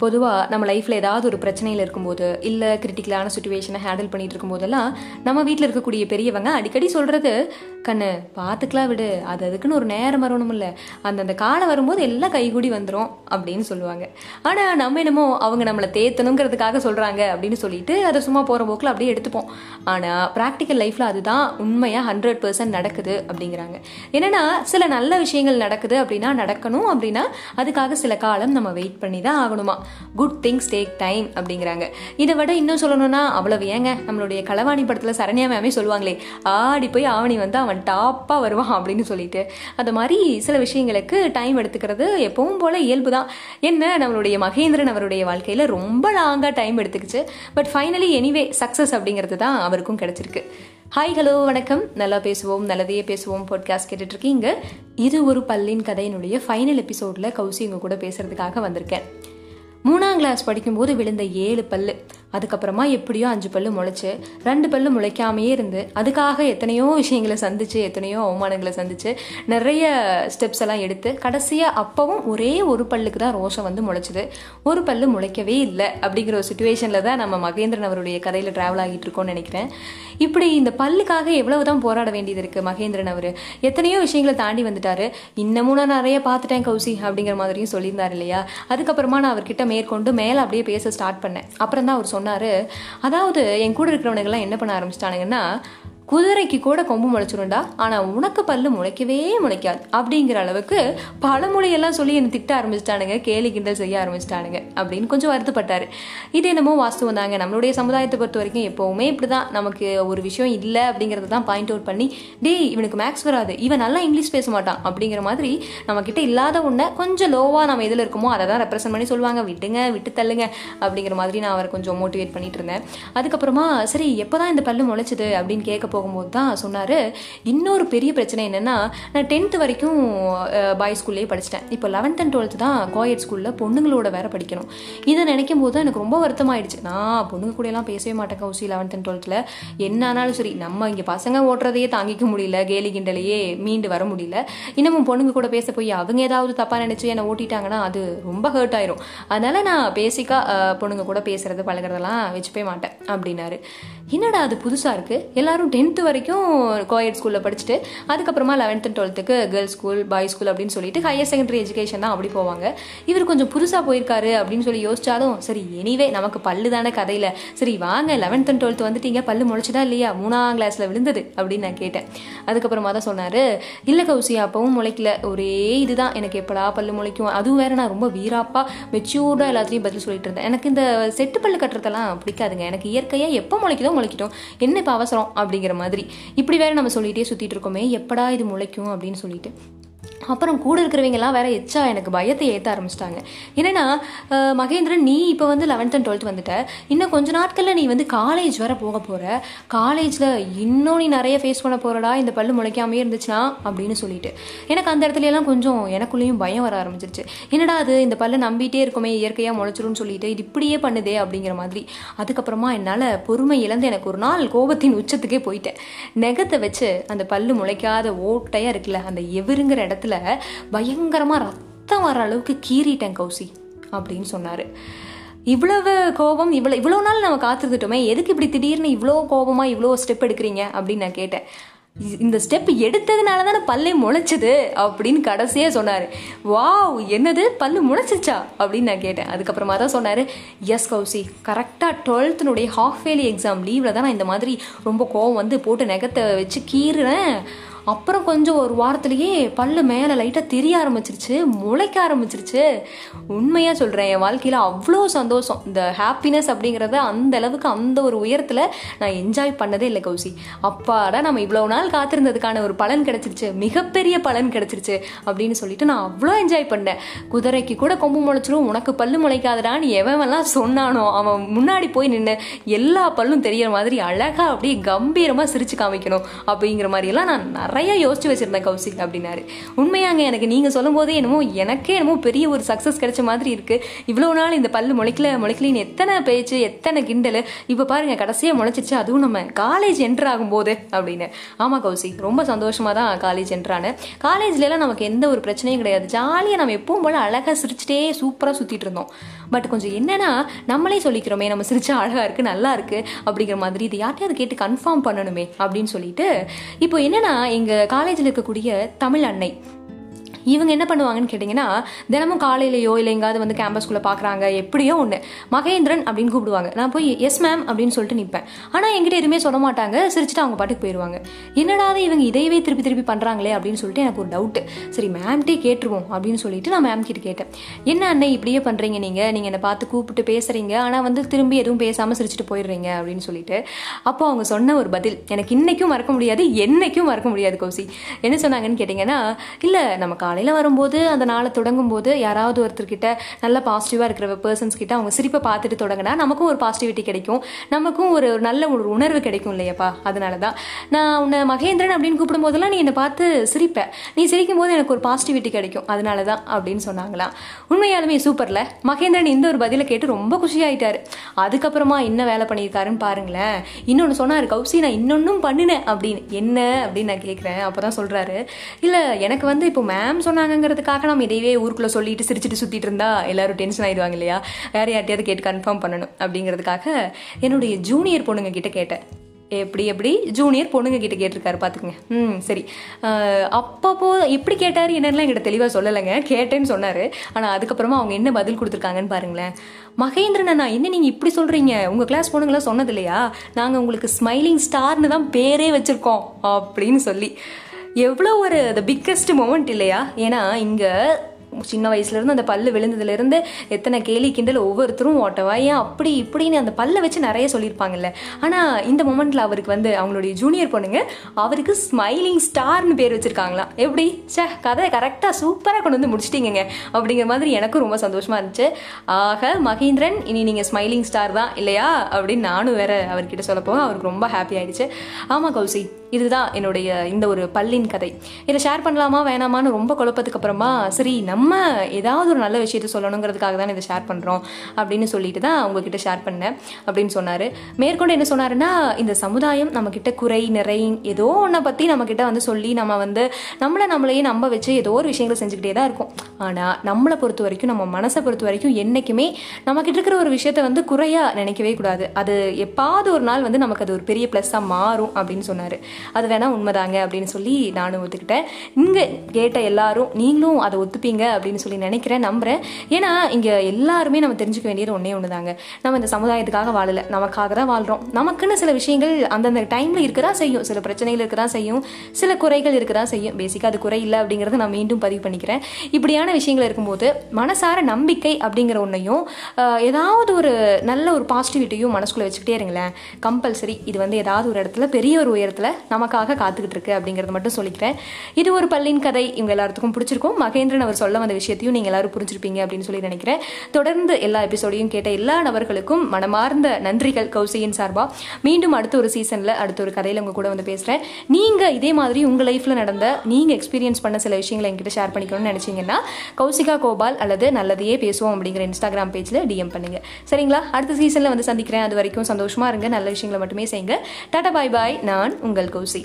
பொதுவாக நம்ம லைஃப்பில் ஏதாவது ஒரு பிரச்சனையில் இருக்கும்போது இல்லை கிரிட்டிக்கலான சுச்சுவேஷனை ஹேண்டில் பண்ணிட்டு இருக்கும்போதெல்லாம் நம்ம வீட்டில் இருக்கக்கூடிய பெரியவங்க அடிக்கடி சொல்கிறது கண்ணு பார்த்துக்கலாம் விடு. அது அதுக்குன்னு ஒரு நேரம் வரணும் இல்லை. அந்தந்த காலம் வரும்போது எல்லாம் கைகூடி வந்துடும் அப்படின்னு சொல்லுவாங்க. ஆனால் நம்ம என்னமோ அவங்க நம்மளை தேத்தணுங்கிறதுக்காக சொல்கிறாங்க அப்படின்னு சொல்லிட்டு அதை சும்மா போகிற போக்கில் அப்படியே எடுத்துப்போம். ஆனால் ப்ராக்டிக்கல் லைஃப்பில் அதுதான் உண்மையாக ஹண்ட்ரட் பர்சன்ட் நடக்குது அப்படிங்கிறாங்க. என்னென்னா சில நல்ல விஷயங்கள் நடக்குது அப்படின்னா நடக்கணும். அப்படின்னா அதுக்காக சில காலம் நம்ம வெயிட் பண்ணி தான் ஆகணுமா? குட் திங்ஸ் டேக் டைம் அப்படிங்கிறாங்க. இதை விட இன்னும் சொல்லணும்னா அவ்வளவு ஏங்க? நம்மளுடைய களவாணி படத்தில் சரண்யா மேமே சொல்லுவாங்களே ஆடி போய் ஆவணி வந்து அவன் டாப்பாக வருவான் அப்படின்னு சொல்லிட்டு. அது மாதிரி சில விஷயங்களுக்கு டைம் எடுத்துக்கிறது எப்பவும் போல இயல்பு தான் என்ன நம்மளுடைய மகேந்திரன் அவருடைய வாழ்க்கையில் ரொம்ப லாங்காக டைம் எடுத்துக்கிச்சு. பட் ஃபைனலி எனிவே சக்ஸஸ் அப்படிங்கிறது தான் அவருக்கும் கிடைச்சிருக்கு. ஹாய் ஹலோ வணக்கம். நல்லா பேசுவோம் நல்லதையே பேசுவோம் பாட்காஸ்ட் கேட்டுட்ருக்கீங்க. இது ஒரு பல்லின் கதையினுடைய ஃபைனல் எபிசோடில் கௌசி உங்கள் கூட பேசுகிறதுக்காக வந்திருக்கேன். மூணாம் கிளாஸ் படிக்கும்போது விழுந்த ஏழு பல்லு. அதுக்கப்புறமா எப்படியோ அஞ்சு பல்லு முளைச்சு ரெண்டு பல்லு முளைக்காமையே இருந்து அதுக்காக எத்தனையோ விஷயங்களை சந்திச்சு எத்தனையோ அவமானங்களை சந்திச்சு நிறைய ஸ்டெப்ஸ் எல்லாம் எடுத்து கடைசியாக அப்பவும் ஒரே ஒரு பல்லுக்கு தான் ரோஷம் வந்து முளைச்சுது. ஒரு பல்லு முளைக்கவே இல்லை அப்படிங்கிற ஒரு சுச்சுவேஷனில் தான் நம்ம மகேந்திரன் அவருடைய கதையில் ட்ராவல் ஆகிட்டு இருக்கோம்னு நினைக்கிறேன். இப்படி இந்த பல்லுக்காக எவ்வளவு தான் போராட வேண்டியது இருக்குது மகேந்திரன் அவர்? எத்தனையோ விஷயங்களை தாண்டி வந்துட்டாரு. இன்னமும் நான் நிறைய பார்த்துட்டேன் கௌசி அப்படிங்கிற மாதிரியும் சொல்லியிருந்தார் இல்லையா? அதுக்கப்புறமா நான் அவர்கிட்ட மேற்கொண்டு மேலே அப்படியே பேச ஸ்டார்ட் பண்ணேன். அப்புறம் தான் அவர் சொன்னார். அதாவது என் கூட இருக்கிறவனுங்கெல்லாம் என்ன பண்ண ஆரம்பிச்சிட்டானுங்கன்னா குதிரைக்கு கூட கொம்பு முளைச்சிரும்டா. ஆனால் உனக்கு பல்லு முளைக்கவே முளைக்காது. அப்படிங்கிற அளவுக்கு பழமொழியெல்லாம் சொல்லி என்னை திட்ட ஆரம்பிச்சிட்டானுங்க. கேலி கிண்டல் செய்ய ஆரம்பிச்சிட்டானுங்க அப்படின்னு கொஞ்சம் வருத்தப்பட்டார். இது என்னமோ வாஸ்துவம் தாங்க. நம்மளுடைய சமுதாயத்தை பொறுத்த வரைக்கும் எப்போவுமே இப்படி தான் நமக்கு ஒரு விஷயம் இல்லை அப்படிங்கிறத தான் பாயிண்ட் அவுட் பண்ணி டேய் இவனுக்கு மேக்ஸ் வராது. இவன் நல்லா இங்கிலீஷ் பேச மாட்டான். அப்படிங்கிற மாதிரி நம்ம கிட்ட இல்லாத ஒன்றை கொஞ்சம் லோவாக நம்ம எதில் இருக்குமோ அதை தான் ரெப்ரசன்ட் பண்ணி சொல்லுவாங்க. விட்டுங்க விட்டு தள்ளுங்க. அப்படிங்கிற மாதிரி நான் அவரை கொஞ்சம் மோட்டிவேட் பண்ணிட்டு இருந்தேன். அதுக்கப்புறமா சரி எப்போ தான் இந்த பல்லு முளைச்சது? அப்படின்னு கேட்க போகும்போது தான் சொன்னார் இன்னொரு பெரிய பிரச்சனை என்னென்னா நான் டென்த்து வரைக்கும் பாய் ஸ்கூல்லேயே படிச்சிட்டேன். இப்போ லெவன்த் அண்ட் டுவெல்த் தான் கோயட் ஸ்கூலில் பொண்ணுங்களோட வேற படிக்கணும். இதை நினைக்கும் போது எனக்கு ரொம்ப வருத்தமாயிடுச்சு. நான் பொண்ணுங்க கூடலாம் பேசவே மாட்டேன் கௌசி லெவன்த் அண்ட் டுவெல்த்தில் என்ன ஆனாலும் சரி நம்ம இங்கே பசங்க ஓட்டுறதையே தாங்கிக்க முடியல கேலி கிண்டலையே மீண்டு வர முடியல. இன்னமும் பொண்ணுங்க கூட பேச போய் அவங்க ஏதாவது தப்பாக நினச்சி என்னை ஓட்டிட்டாங்கன்னா அது ரொம்ப ஹர்ட் ஆயிரும். அதனால நான் பேசிக்காக பொண்ணுங்க கூட பேசுறது பழகிறதெல்லாம் வச்சுப்பே மாட்டேன் அப்படின்னாரு. என்னடா அது புதுசாக இருக்குது எல்லாரும் டென்த்து வரைக்கும் கோயட் ஸ்கூலில் படிச்சுட்டு அதுக்கப்புறமா லெவன்த் அண்ட் டுவெல்த்துக்கு கேர்ள்ஸ் ஸ்கூல் பாய் ஸ்கூல் அப்படின்னு சொல்லிட்டு ஹையர் செகண்டரி எஜுகேஷன் தான் அப்படி போவாங்க. இவர் கொஞ்சம் புதுசாக போயிருக்காரு அப்படின்னு சொல்லி யோசிச்சாலும் சரி எனிவே நமக்கு பல்லு தானே கதையில். சரி வாங்க லெவன்த் அண்ட் டுவெல்த் வந்துட்டீங்க பல்லு முளைச்சதா இல்லையா? மூணாம் கிளாஸில் விழுந்தது அப்படின்னு நான் கேட்டேன். அதுக்கப்புறமா தான் சொன்னார் இல்லை கௌசி அப்பவும் முளைக்கல. ஒரே இதுதான். எனக்கு எப்படா பல்லு முளைக்கும்? அதுவும் வேற நான் ரொம்ப வீராப்பா மெச்சூர்டாக எல்லாத்தையும் பதில் சொல்லிட்டு இருந்தேன். எனக்கு இந்த செட்டு பல்லு கட்டுறதெல்லாம் பிடிக்காதுங்க. எனக்கு இயற்கையாக எப்போ முளைக்குதோ முளைக்கிட்டோம். என்ன இப்போ அவசரம்? அப்படிங்கிற மாதிரி. இப்படி வேற நம்ம சொல்லிட்டே சுற்றிட்டு இருக்கோமே எப்படா இது முளைக்கும் அப்படின்னு சொல்லிட்டு. அப்புறம் கூட இருக்கிறவங்கலாம் வேற எச்சா எனக்கு பயத்தை ஏற்ற ஆரம்பிச்சிட்டாங்க. என்னன்னா மகேந்திரன் நீ இப்போ வந்து லெவன்த் அண்ட் டுவெல்த் வந்துட்ட. இன்னும் கொஞ்ச நாட்களில் நீ வந்து காலேஜ் வர போக போகிற காலேஜில் இன்னும் நீ நிறைய ஃபேஸ் பண்ண போகிறடா இந்த பல்லு முளைக்காமே இருந்துச்சுன்னா அப்படின்னு சொல்லிட்டு. எனக்கு அந்த இடத்துல எல்லாம் கொஞ்சம் எனக்குள்ளேயும் பயம் வர ஆரம்பிச்சிருச்சு. என்னடா அது இந்த பல்லு நம்பிட்டே இருக்குமே இயற்கையாக முளைச்சிரும்னு சொல்லிட்டு இது இப்படியே பண்ணுதே அப்படிங்கிற மாதிரி. அதுக்கப்புறமா என்னால் பொறுமை இழந்து எனக்கு ஒரு நாள் கோபத்தின் உச்சத்துக்கே போயிட்டேன். நெகத்தை வச்சு அந்த பல்லு முளைக்காத ஓட்டையாக இருக்குல்ல அந்த எவருங்கிற இடத்துல பயங்கரமாக ரத்தம் வர அளவுக்கு கீறிட்டேன் கௌசி அப்படின்னு சொன்னார். இவ்வளவு கோபம் இவ்வளோ இவ்வளோ நாள் நம்ம காத்திருந்துட்டோமே எதுக்கு இப்படி திடீர்னு இவ்வளோ கோபமாக இவ்வளோ ஸ்டெப் எடுக்கிறீங்க அப்படின்னு நான் கேட்டேன். இந்த ஸ்டெப் எடுத்ததுனால தானே பல்லே முளைச்சது அப்படின்னு கடைசியாக சொன்னார். வாவ் என்னது? பல்லு முளைச்சிச்சா அப்படின்னு நான் கேட்டேன். அதுக்கப்புறமா தான் சொன்னார் எஸ் கௌசி. கரெக்டாக டுவெல்த்தினுடைய ஹாஃப் இயர்லி எக்ஸாம் லீவில் தான் நான் இந்த மாதிரி ரொம்ப கோவம் வந்து போட்டு நெகத்தை வச்சு கீறுறேன். அப்புறம் கொஞ்சம் ஒரு வாரத்துலேயே பல்லு மேலே லைட்டாக தெரிய ஆரம்பிச்சிருச்சு முளைக்க ஆரம்பிச்சிருச்சு. உண்மையாக சொல்கிறேன் என் வாழ்க்கையில் அவ்வளோ சந்தோஷம். இந்த ஹாப்பினஸ் அப்படிங்கிறத அந்த அளவுக்கு அந்த ஒரு உயரத்தில் நான் என்ஜாய் பண்ணதே இல்லை கௌசி. அப்பாடா நம்ம இவ்வளோ நாள் காத்திருந்ததுக்கான ஒரு பலன் கிடச்சிருச்சு மிகப்பெரிய பலன் கிடச்சிருச்சு அப்படின்னு சொல்லிட்டு நான் அவ்வளோ என்ஜாய் பண்ணேன். குதிரைக்கு கூட கொம்பு முளைச்சிரும் உனக்கு பல்லு முளைக்காதடான்னு எவன்லாம் சொன்னானோ அவன் முன்னாடி போய் நின்று எல்லா பல்லும் தெரியற மாதிரி அழகாக அப்படியே கம்பீரமாக சிரிச்சு காமிக்கணும் அப்படிங்கிற மாதிரியெல்லாம் நான் நிறைய யோசிச்சு வச்சிருந்தேன் கௌசிக் அப்படின்னாரு. உண்மையாங்க எனக்கு நீங்கள் சொல்லும் போதே என்னமோ எனக்கே என்னமோ பெரிய ஒரு சக்ஸஸ் கிடைச்ச மாதிரி இருக்குது இவ்வளோ நாள் இந்த பல்லு முளைக்கல முளைக்கலின்னு எத்தனை பேச்சு எத்தனை கிண்டல் இப்போ பாருங்கள் கடைசியாக முளைச்சிச்சு அதுவும் நம்ம காலேஜ் என்ட்ரு ஆகும்போது அப்படின்னு. ஆமாம் கௌசிக் ரொம்ப சந்தோஷமாக தான் காலேஜ் என்ட்ரானு காலேஜ்லலாம் நமக்கு எந்த ஒரு பிரச்சனையும் கிடையாது. ஜாலியாக நம்ம எப்பவும் போல் அழகாக சிரிச்சிட்டே சூப்பராக சுற்றிட்டு இருந்தோம். பட் கொஞ்சம் என்னன்னா நம்மளே சொல்லிக்கிறோமே நம்ம சிரிச்சா அழகா இருக்கு நல்லா இருக்கு அப்படிங்கிற மாதிரி இது யார்ட்டையாவது கேட்டு கன்ஃபார்ம் பண்ணணுமே அப்படின்னு சொல்லிட்டு இப்போ என்னன்னா எங்க காலேஜில் இருக்கக்கூடிய தமிழ் அன்னை இவங்க என்ன பண்ணுவாங்கன்னு கேட்டிங்கன்னா தினமும் காலையிலையோ இல்லை எங்காவது வந்து கேம்பஸ்குள்ளே பார்க்குறாங்க எப்படியோ ஒன்று மகேந்திரன் அப்படின்னு கூப்பிடுவாங்க. நான் போய் எஸ் மேம் அப்படின்னு சொல்லிட்டு நிற்பேன் ஆனால் என்கிட்ட எதுவுமே சொல்ல மாட்டாங்க. சிரிச்சுட்டு அவங்க பாட்டுக்கு போயிடுவாங்க என்னடாவது இவங்க இதையவே திருப்பி திருப்பி பண்ணுறாங்களே அப்படின்னு சொல்லிட்டு எனக்கு ஒரு டவுட்டு சரி மேம்கிட்டே கேட்டுருவோம் அப்படின்னு சொல்லிட்டு நான் மேம் கிட்ட கேட்டேன். என்ன அண்ணே இப்படியே பண்ணுறீங்க நீங்கள் நீங்கள் என்னை பார்த்து கூப்பிட்டு பேசுகிறீங்க ஆனால் வந்து திரும்பி எதுவும் பேசாமல் சிரிச்சுட்டு போயிடுறீங்க அப்படின்னு சொல்லிட்டு. அப்போ அவங்க சொன்ன ஒரு பதில் எனக்கு இன்னைக்கும் மறக்க முடியாது என்னைக்கும் மறக்க முடியாது கௌசி. என்ன சொன்னாங்கன்னு கேட்டிங்கன்னா இல்லை நமக்கு காலையில் வரும்போது அந்த நாளை தொடங்கும் போது யாராவது ஒருத்தர்கிட்ட நல்ல பாசிட்டிவாக இருக்கிற பர்சன்ஸ் கிட்ட அவங்க சிரிப்பை பார்த்துட்டு தொடங்கினா நமக்கும் ஒரு பாசிட்டிவிட்டி கிடைக்கும். நமக்கும் ஒரு ஒரு நல்ல ஒரு உணர்வு கிடைக்கும் இல்லையாப்பா. அதனால தான் நான் உன்னை மகேந்திரன் அப்படின்னு கூப்பிடும் போதெல்லாம் நீ என்னை பார்த்து சிரிப்பேன் நீ சிரிக்கும் போது எனக்கு ஒரு பாசிட்டிவிட்டி கிடைக்கும். அதனால தான் அப்படின்னு சொன்னாங்களாம் உண்மையாலுமே சூப்பரில் மகேந்திரன் இந்த ஒரு பதிலை கேட்டு ரொம்ப குஷியாயிட்டார். அதுக்கப்புறமா என்ன வேலை பண்ணியிருக்காருன்னு பாருங்களேன். இன்னொன்று சொன்னார் கௌசி நான் இன்னொன்னும் பண்ணினேன். அப்படின்னு. என்ன? அப்படின்னு நான் கேட்குறேன் அப்போ தான் சொல்கிறாரு இல்லை எனக்கு வந்து இப்போ மேம் சொன்னாங்கங்கிறதுக்காக நம்ம இதையே ஊருக்குள்ளே சொல்லிட்டு சிரிச்சிட்டு சுற்றிட்டு இருந்தா எல்லாரும் டென்ஷன் ஆயிடுவாங்க இல்லையா? வேற யார்ட்டையாவது கேட்டு கன்ஃபார்ம் பண்ணணும் அப்படிங்கிறதுக்காக என்னுடைய ஜூனியர் பொண்ணுங்க கிட்ட கேட்டேன். எப்படி எப்படி? ஜூனியர் பொண்ணுங்க கிட்ட கேட்டிருக்காரு பார்த்துக்குங்க ம் சரி. அப்பப்போ எப்படி கேட்டார் என்னெல்லாம் என்கிட்ட தெளிவாக சொல்லலைங்க. கேட்டேன்னு சொன்னார். ஆனால் அதுக்கப்புறமா அவங்க என்ன பதில் கொடுத்துருக்காங்கன்னு பாருங்களேன். மகேந்திரன் அண்ணா என்ன நீங்கள் இப்படி சொல்கிறீங்க உங்கள் கிளாஸ் பொண்ணுங்களாம் சொன்னது இல்லையா நாங்கள் உங்களுக்கு ஸ்மைலிங் ஸ்டார்னு தான் பேரே வச்சுருக்கோம் அப்படின்னு சொல்லி. எவ்வளோ ஒரு த பிக்கஸ்ட் மொமெண்ட் இல்லையா? ஏன்னா இங்கே சின்ன வயசுலேருந்து அந்த பல்லு விழுந்ததுலேருந்து எத்தனை கேலி கிண்டல் ஒவ்வொருத்தரும் ஓட்டவா? ஏன் அப்படி இப்படின்னு அந்த பல்லை வச்சு நிறைய சொல்லியிருப்பாங்கல்ல. ஆனால் இந்த மொமெண்ட்டில் அவருக்கு வந்து அவங்களுடைய ஜூனியர் பொண்ணுங்க அவருக்கு ஸ்மைலிங் ஸ்டார்னு பேர் வச்சுருக்காங்களாம். எப்படி? சே கதை கரெக்டாக சூப்பராக கொண்டு வந்து முடிச்சிட்டிங்க அப்படிங்கிற மாதிரி எனக்கும் ரொம்ப சந்தோஷமாக இருந்துச்சு. ஆக மகேந்திரன் இனி நீங்கள் ஸ்மைலிங் ஸ்டார் தான் இல்லையா? அப்படின்னு நானும் வேற அவர்கிட்ட சொல்ல அவருக்கு ரொம்ப ஹாப்பி ஆயிடுச்சு. ஆமாம் கௌசி. இதுதான் என்னுடைய இந்த ஒரு பல்லின் கதை. இதை ஷேர் பண்ணலாமா வேணாமான்னு ரொம்ப குழப்பத்துக்கு அப்புறமா சரி நம்ம ஏதாவது ஒரு நல்ல விஷயத்த சொல்லணுங்கிறதுக்காக தான் இதை ஷேர் பண்ணுறோம் அப்படின்னு சொல்லிட்டு தான் உங்ககிட்ட ஷேர் பண்ணேன் அப்படின்னு சொன்னார். மேற்கொண்டு என்ன சொன்னாருன்னா இந்த சமுதாயம் நம்மக்கிட்ட குறை நிறை ஏதோ ஒன்றை பற்றி நம்மக்கிட்ட வந்து சொல்லி நம்ம வந்து நம்மளை நம்மளையே நம்ப வச்சு ஏதோ ஒரு விஷயங்களை செஞ்சுக்கிட்டே தான் இருக்கும். ஆனால் நம்மளை பொறுத்த வரைக்கும் நம்ம மனசை பொறுத்த வரைக்கும் என்றைக்குமே நம்மக்கிட்ட இருக்கிற ஒரு விஷயத்த வந்து குறையாக நினைக்கவே கூடாது. அது எப்பாவது ஒரு நாள் வந்து நமக்கு அது ஒரு பெரிய ப்ளஸ்ஸாக மாறும் அப்படின்னு சொன்னார். அது வேணால் உண்மைதாங்க அப்படின்னு சொல்லி நானும் ஒத்துக்கிட்டேன். இங்கே கேட்ட எல்லாரும் நீங்களும் அதை ஒத்துப்பீங்க அப்படின்னு சொல்லி நினைக்கிறேன் நம்புகிறேன் ஏன்னா இங்கே எல்லாருமே நம்ம தெரிஞ்சுக்க வேண்டியது ஒன்றே ஒன்று தாங்க நம்ம இந்த சமுதாயத்துக்காக வாழலை. நமக்காக தான் வாழ்கிறோம் நமக்குன்னு சில விஷயங்கள் அந்தந்த டைமில் இருக்க தான் செய்யும். சில பிரச்சனைகள் இருக்க தான் செய்யும். சில குறைகள் இருக்க தான் செய்யும் பேசிக்காக அது குறை இல்லை அப்படிங்கிறத நான் மீண்டும் பதிவு பண்ணிக்கிறேன். இப்படியான விஷயங்கள் இருக்கும்போது மனசார நம்பிக்கை அப்படிங்கிற ஒன்றையும் ஏதாவது ஒரு நல்ல ஒரு பாசிட்டிவிட்டியும் மனசுக்குள்ளே வச்சுக்கிட்டே இருங்களேன். கம்பல்சரி இது வந்து ஏதாவது ஒரு இடத்துல பெரிய ஒரு உயரத்தில் நமக்காக காத்துக்கிட்டு இருக்கு அப்படிங்கிறத மட்டும் சொல்லிக்கிறேன். இது ஒரு பள்ளியின் கதை. இவங்க எல்லாத்துக்கும் பிடிச்சிருக்கும். மகேந்திரன் அவர் சொல்ல வந்த விஷயத்தையும் நீங்கள் எல்லாரும் புரிஞ்சிருப்பீங்க அப்படின்னு சொல்லி நினைக்கிறேன். தொடர்ந்து எல்லா எபிசோடையும் கேட்ட எல்லா நபர்களுக்கும் மனமார்ந்த நன்றிகள் கௌசியின் சார்பா. மீண்டும் அடுத்த ஒரு சீசனில் அடுத்த ஒரு கதையில் உங்க கூட வந்து பேசுகிறேன் நீங்கள் இதே மாதிரி உங்கள் லைஃப்பில் நடந்த நீங்கள் எக்ஸ்பீரியன்ஸ் பண்ண சில விஷயங்களை என்கிட்ட ஷேர் பண்ணிக்கணும்னு நினச்சிங்கன்னா கௌசிகா கோபால் அல்லது நல்லதையே பேசுவோம் அப்படிங்கிற இன்ஸ்டாகிராம் பேஜில் டிஎம் பண்ணுங்க. சரிங்களா? அடுத்த சீசனில் வந்து சந்திக்கிறேன். அது வரைக்கும் சந்தோஷமா இருங்க. நல்ல விஷயங்களை மட்டுமே செய்யுங்க. டாடா பாய் பாய். நான் உங்கள் கௌசி